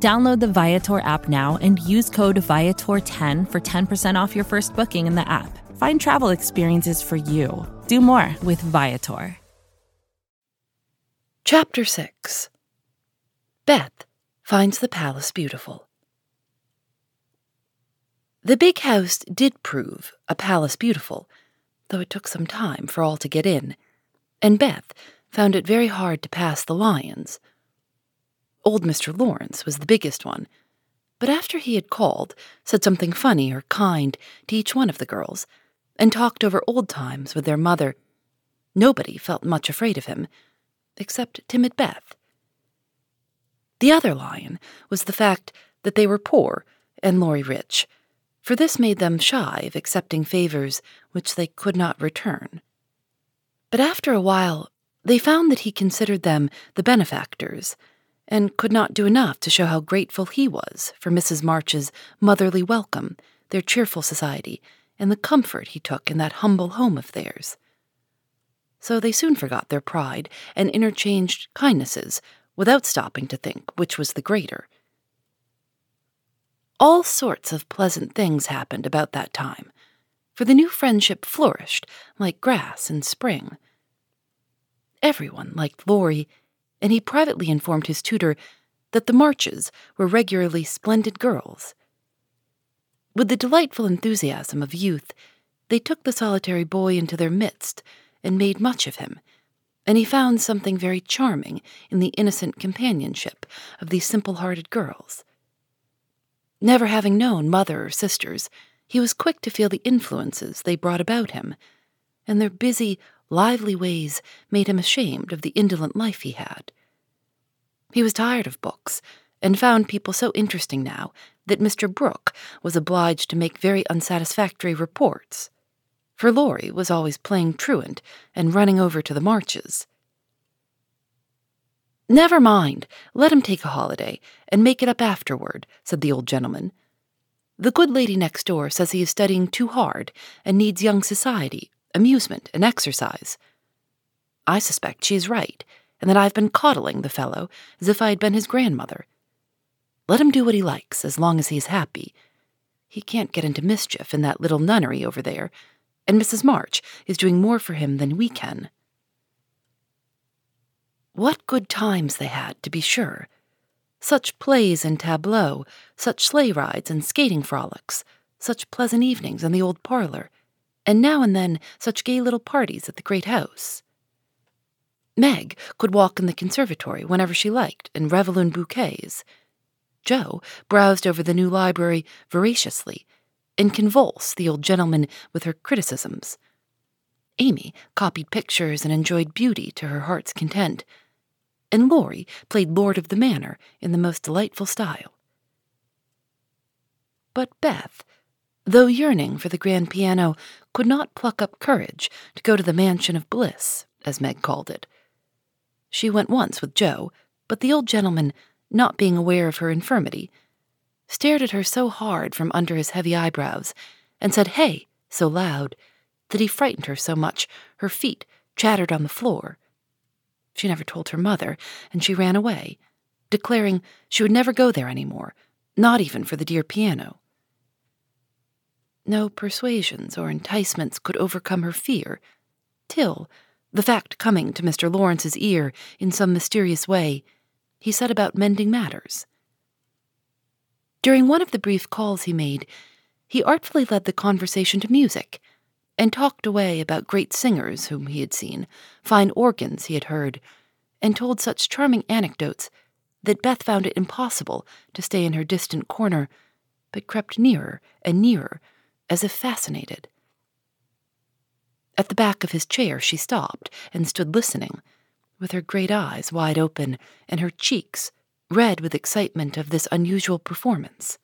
Download the Viator app now and use code Viator10 for 10% off your first booking in the app. Find travel experiences for you. Do more with Viator. Chapter 6 Beth finds the palace beautiful. The big house did prove a palace beautiful, though it took some time for all to get in, and Beth found it very hard to pass the lions. Old Mr. Lawrence was the biggest one, but after he had called, said something funny or kind to each one of the girls, and talked over old times with their mother, nobody felt much afraid of him, except timid Beth. The other lion was the fact that they were poor and Laurie rich, for this made them shy of accepting favors which they could not return. But after a while, they found that he considered them the benefactors, and could not do enough to show how grateful he was for Mrs. March's motherly welcome, their cheerful society, and the comfort he took in that humble home of theirs. So they soon forgot their pride and interchanged kindnesses without stopping to think which was the greater. All sorts of pleasant things happened about that time, for the new friendship flourished like grass in spring. Everyone liked Laurie, and he privately informed his tutor that the Marches were regularly splendid girls. With the delightful enthusiasm of youth, they took the solitary boy into their midst and made much of him, and he found something very charming in the innocent companionship of these simple hearted girls. Never having known mother or sisters, he was quick to feel the influences they brought about him, and their busy, lively ways made him ashamed of the indolent life he had. He was tired of books, and found people so interesting now that Mr. Brooke was obliged to make very unsatisfactory reports, for Laurie was always playing truant and running over to the marches. Never mind, let him take a holiday, and make it up afterward, said the old gentleman. The good lady next door says he is studying too hard and needs young society, amusement, and exercise. I suspect she is right, and that I've been coddling the fellow as if I had been his grandmother. Let him do what he likes, as long as he is happy. He can't get into mischief in that little nunnery over there, and Mrs. March is doing more for him than we can. What good times they had, to be sure. Such plays and tableaux, such sleigh rides and skating frolics, such pleasant evenings in the old parlor, and now and then such gay little parties at the great house. Meg could walk in the conservatory whenever she liked and revel in bouquets. Jo browsed over the new library voraciously and convulsed the old gentleman with her criticisms. Amy copied pictures and enjoyed beauty to her heart's content and Laurie played Lord of the Manor in the most delightful style. But Beth, though yearning for the grand piano, could not pluck up courage to go to the mansion of bliss, as Meg called it. She went once with Jo, but the old gentleman, not being aware of her infirmity, stared at her so hard from under his heavy eyebrows, and said, Hey, so loud, that he frightened her so much her feet chattered on the floor she never told her mother, and she ran away, declaring she would never go there any more, not even for the dear piano. No persuasions or enticements could overcome her fear, till, the fact coming to Mr. Lawrence's ear in some mysterious way, he set about mending matters. During one of the brief calls he made, he artfully led the conversation to music and talked away about great singers whom he had seen, fine organs he had heard, and told such charming anecdotes that Beth found it impossible to stay in her distant corner, but crept nearer and nearer, as if fascinated. At the back of his chair, she stopped and stood listening, with her great eyes wide open and her cheeks red with excitement of this unusual performance.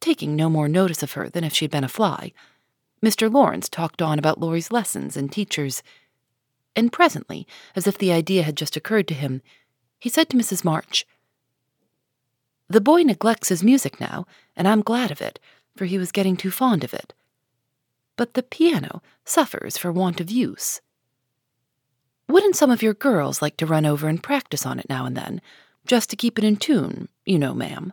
taking no more notice of her than if she'd been a fly. Mr. Lawrence talked on about Laurie's lessons and teachers. And presently, as if the idea had just occurred to him, he said to Mrs. March, The boy neglects his music now, and I'm glad of it, for he was getting too fond of it. But the piano suffers for want of use. Wouldn't some of your girls like to run over and practice on it now and then, just to keep it in tune, you know, ma'am?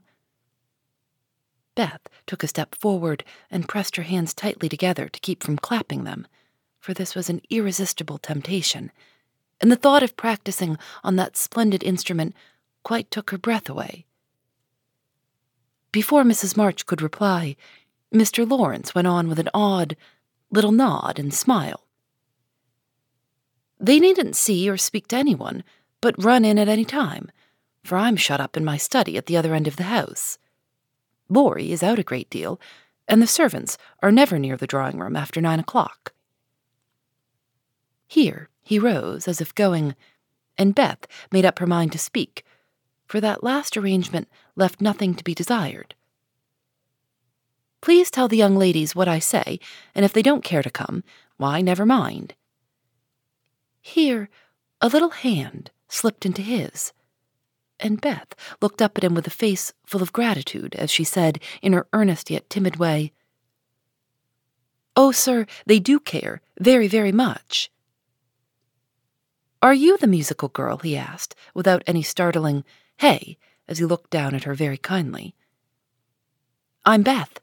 Beth took a step forward and pressed her hands tightly together to keep from clapping them, for this was an irresistible temptation, and the thought of practicing on that splendid instrument quite took her breath away. Before Mrs. March could reply, Mr. Lawrence went on with an odd little nod and smile. They needn't see or speak to anyone, but run in at any time, for I'm shut up in my study at the other end of the house. Laurie is out a great deal, and the servants are never near the drawing room after nine o'clock. Here he rose as if going, and Beth made up her mind to speak, for that last arrangement left nothing to be desired. Please tell the young ladies what I say, and if they don't care to come, why, never mind. Here, a little hand slipped into his and Beth looked up at him with a face full of gratitude as she said, in her earnest yet timid way, Oh, sir, they do care, very, very much. Are you the musical girl? he asked, without any startling hey, as he looked down at her very kindly. I'm Beth.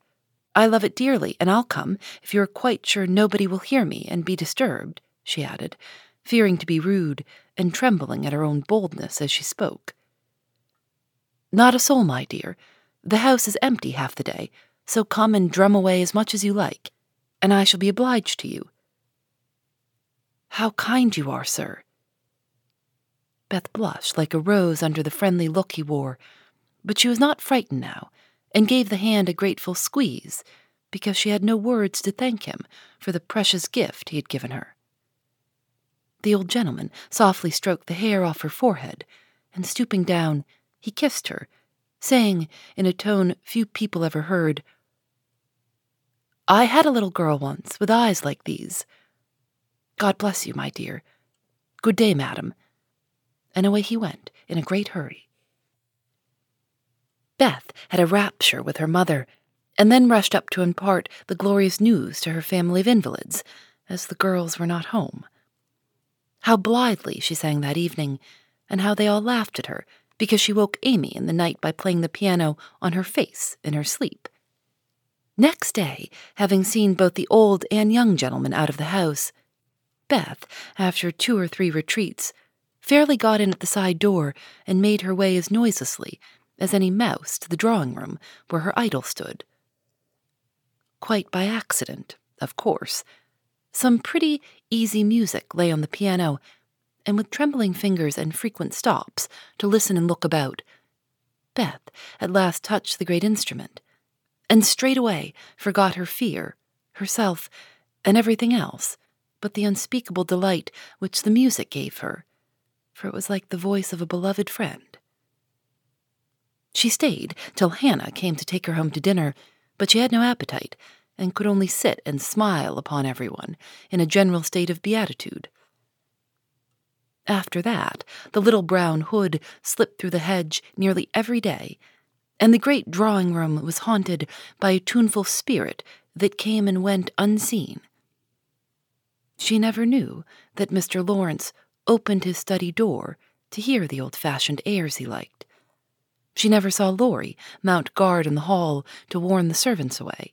I love it dearly, and I'll come if you're quite sure nobody will hear me and be disturbed, she added, fearing to be rude and trembling at her own boldness as she spoke. Not a soul, my dear. The house is empty half the day, so come and drum away as much as you like, and I shall be obliged to you. How kind you are, sir. Beth blushed like a rose under the friendly look he wore, but she was not frightened now, and gave the hand a grateful squeeze, because she had no words to thank him for the precious gift he had given her. The old gentleman softly stroked the hair off her forehead, and stooping down, he kissed her, saying in a tone few people ever heard, I had a little girl once with eyes like these. God bless you, my dear. Good day, madam. And away he went in a great hurry. Beth had a rapture with her mother, and then rushed up to impart the glorious news to her family of invalids, as the girls were not home. How blithely she sang that evening, and how they all laughed at her because she woke Amy in the night by playing the piano on her face in her sleep. Next day, having seen both the old and young gentlemen out of the house, Beth, after two or three retreats, fairly got in at the side door and made her way as noiselessly as any mouse to the drawing room where her idol stood. Quite by accident, of course. Some pretty easy music lay on the piano and with trembling fingers and frequent stops to listen and look about, Beth at last touched the great instrument, and straightway forgot her fear, herself, and everything else but the unspeakable delight which the music gave her, for it was like the voice of a beloved friend. She stayed till Hannah came to take her home to dinner, but she had no appetite, and could only sit and smile upon everyone in a general state of beatitude. After that, the little brown hood slipped through the hedge nearly every day, and the great drawing room was haunted by a tuneful spirit that came and went unseen. She never knew that Mr. Lawrence opened his study door to hear the old fashioned airs he liked. She never saw Laurie mount guard in the hall to warn the servants away.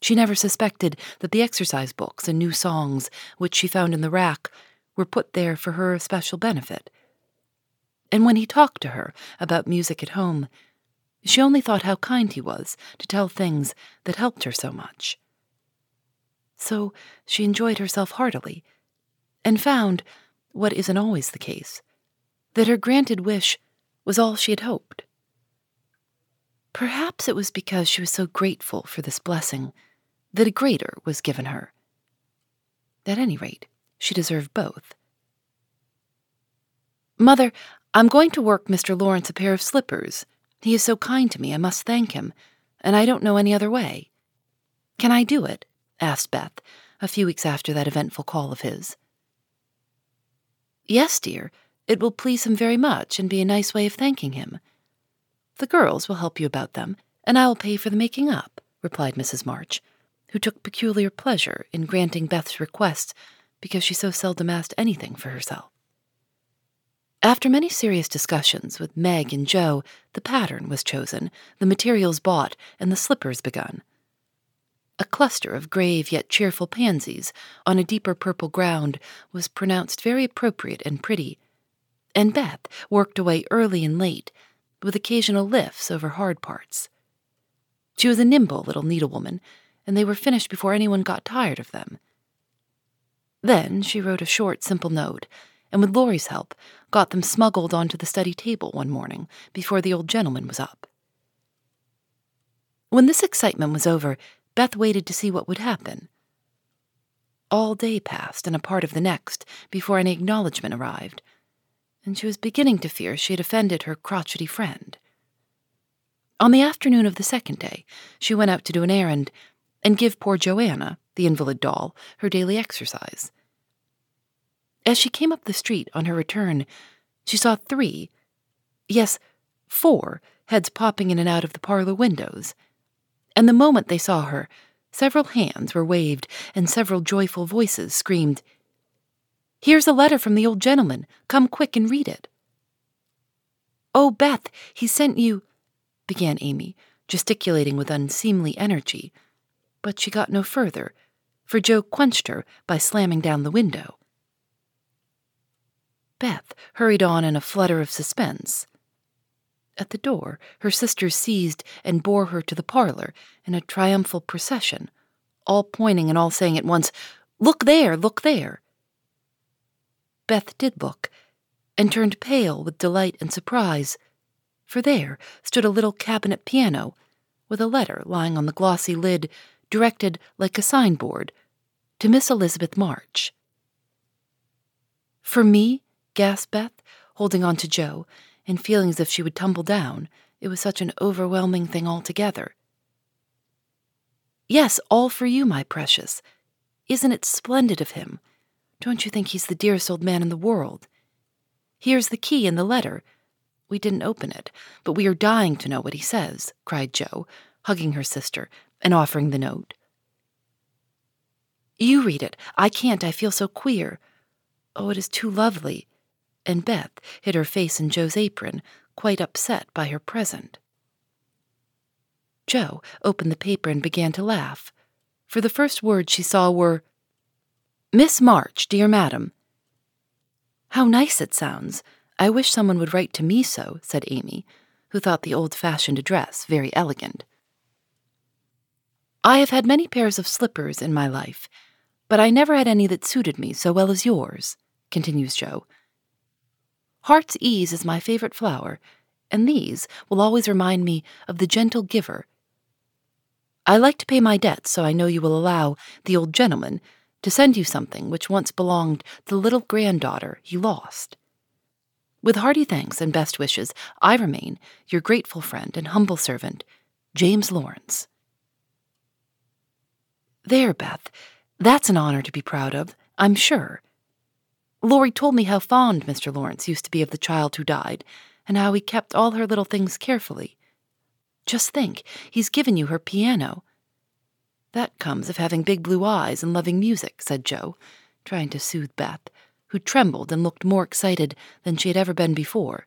She never suspected that the exercise books and new songs which she found in the rack were put there for her special benefit. And when he talked to her about music at home, she only thought how kind he was to tell things that helped her so much. So she enjoyed herself heartily, and found, what isn't always the case, that her granted wish was all she had hoped. Perhaps it was because she was so grateful for this blessing that a greater was given her. At any rate, she deserved both. Mother, I'm going to work Mr. Lawrence a pair of slippers. He is so kind to me, I must thank him. and I don't know any other way. Can I do it? asked Beth, a few weeks after that eventful call of his. Yes, dear. It will please him very much and be a nice way of thanking him. The girls will help you about them, and I will pay for the making up, replied Mrs. March, who took peculiar pleasure in granting Beth's request because she so seldom asked anything for herself. After many serious discussions with Meg and Jo, the pattern was chosen, the materials bought, and the slippers begun. A cluster of grave yet cheerful pansies on a deeper purple ground was pronounced very appropriate and pretty, and Beth worked away early and late, with occasional lifts over hard parts. She was a nimble little needlewoman, and they were finished before anyone got tired of them. Then she wrote a short, simple note, and with Laurie's help, got them smuggled onto the study table one morning before the old gentleman was up. When this excitement was over, Beth waited to see what would happen. All day passed and a part of the next before any acknowledgement arrived, and she was beginning to fear she had offended her crotchety friend. On the afternoon of the second day, she went out to do an errand and give poor Joanna, the invalid doll, her daily exercise. As she came up the street on her return, she saw three, yes, four, heads popping in and out of the parlor windows. And the moment they saw her, several hands were waved and several joyful voices screamed, Here's a letter from the old gentleman. Come quick and read it. Oh, Beth, he sent you, began Amy, gesticulating with unseemly energy but she got no further, for Jo quenched her by slamming down the window. Beth hurried on in a flutter of suspense. At the door, her sisters seized and bore her to the parlor in a triumphal procession, all pointing and all saying at once, Look there, look there. Beth did look, and turned pale with delight and surprise, for there stood a little cabinet piano, with a letter lying on the glossy lid directed like a signboard to Miss Elizabeth March. For me? gasped Beth, holding on to Jo, and feeling as if she would tumble down. It was such an overwhelming thing altogether. Yes, all for you, my precious. Isn't it splendid of him? Don't you think he's the dearest old man in the world? Here's the key and the letter. We didn't open it, but we are dying to know what he says, cried Jo, hugging her sister and offering the note. You read it. I can't. I feel so queer. Oh, it is too lovely. And Beth hid her face in Jo's apron, quite upset by her present. Jo opened the paper and began to laugh, for the first words she saw were, Miss March, dear madam. How nice it sounds. I wish someone would write to me so, said Amy, who thought the old fashioned address very elegant. I have had many pairs of slippers in my life, but I never had any that suited me so well as yours, continues Jo. Heart's ease is my favorite flower, and these will always remind me of the gentle giver. I like to pay my debts, so I know you will allow the old gentleman to send you something which once belonged to the little granddaughter you lost. With hearty thanks and best wishes, I remain your grateful friend and humble servant, James Lawrence. There, Beth. That's an honor to be proud of, I'm sure. Laurie told me how fond Mr. Lawrence used to be of the child who died, and how he kept all her little things carefully. Just think, he's given you her piano. That comes of having big blue eyes and loving music, said Jo, trying to soothe Beth, who trembled and looked more excited than she had ever been before.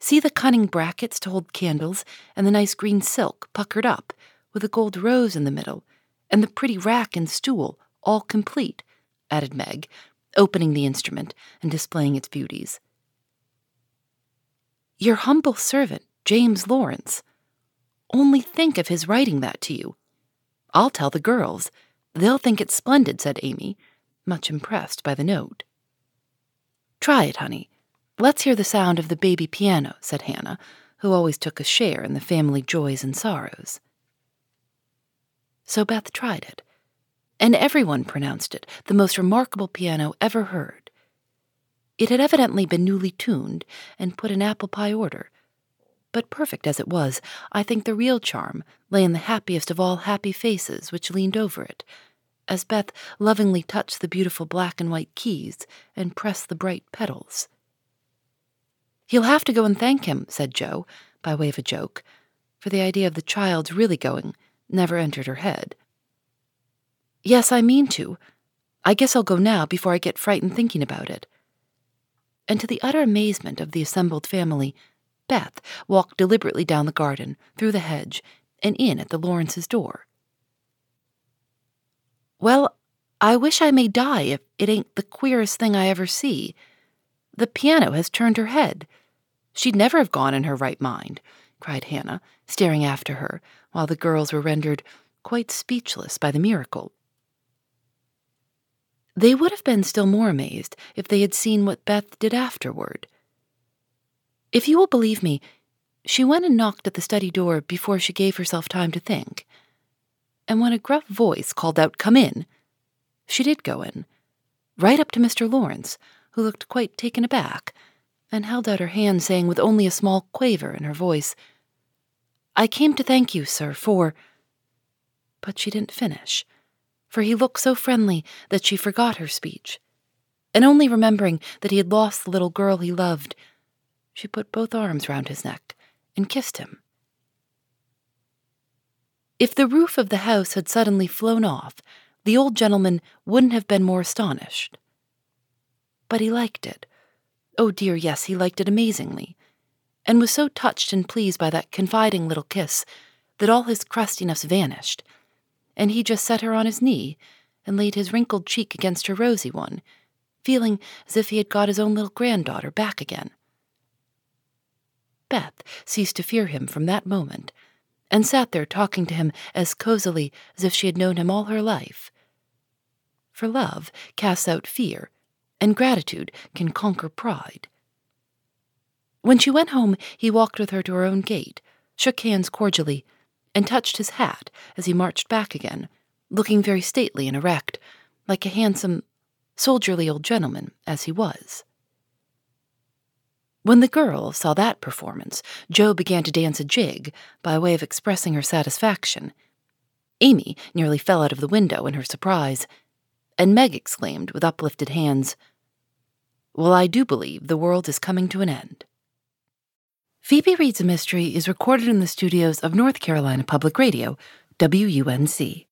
See the cunning brackets to hold candles, and the nice green silk puckered up, with a gold rose in the middle, and the pretty rack and stool, all complete, added Meg, opening the instrument and displaying its beauties. Your humble servant, James Lawrence. Only think of his writing that to you. I'll tell the girls. They'll think it splendid, said Amy, much impressed by the note. Try it, honey. Let's hear the sound of the baby piano, said Hannah, who always took a share in the family joys and sorrows. So Beth tried it, and everyone pronounced it the most remarkable piano ever heard. It had evidently been newly tuned and put in apple pie order, But perfect as it was, I think the real charm lay in the happiest of all happy faces which leaned over it, as Beth lovingly touched the beautiful black and white keys and pressed the bright pedals. He'll have to go and thank him, said Jo, by way of a joke, for the idea of the child's really going never entered her head. Yes, I mean to. I guess I'll go now before I get frightened thinking about it. And to the utter amazement of the assembled family, Beth walked deliberately down the garden, through the hedge, and in at the Lawrences' door. Well, I wish I may die if it ain't the queerest thing I ever see. The piano has turned her head. She'd never have gone in her right mind, cried Hannah, staring after her, while the girls were rendered quite speechless by the miracle. They would have been still more amazed if they had seen what Beth did afterward. If you will believe me, she went and knocked at the study door before she gave herself time to think. And when a gruff voice called out, Come in, she did go in, right up to Mr. Lawrence, who looked quite taken aback, and held out her hand, saying with only a small quaver in her voice, I came to thank you, sir, for. But she didn't finish for he looked so friendly that she forgot her speech. And only remembering that he had lost the little girl he loved, she put both arms round his neck and kissed him. If the roof of the house had suddenly flown off, the old gentleman wouldn't have been more astonished. But he liked it. Oh dear, yes, he liked it amazingly, and was so touched and pleased by that confiding little kiss that all his crustiness vanished and he just set her on his knee and laid his wrinkled cheek against her rosy one, feeling as if he had got his own little granddaughter back again. Beth ceased to fear him from that moment, and sat there talking to him as cosily as if she had known him all her life. For love casts out fear, and gratitude can conquer pride. When she went home, he walked with her to her own gate, shook hands cordially, and touched his hat as he marched back again, looking very stately and erect, like a handsome, soldierly old gentleman as he was. When the girl saw that performance, Jo began to dance a jig by way of expressing her satisfaction. Amy nearly fell out of the window in her surprise, and Meg exclaimed with uplifted hands, Well, I do believe the world is coming to an end. Phoebe Reads a Mystery is recorded in the studios of North Carolina Public Radio, WUNC.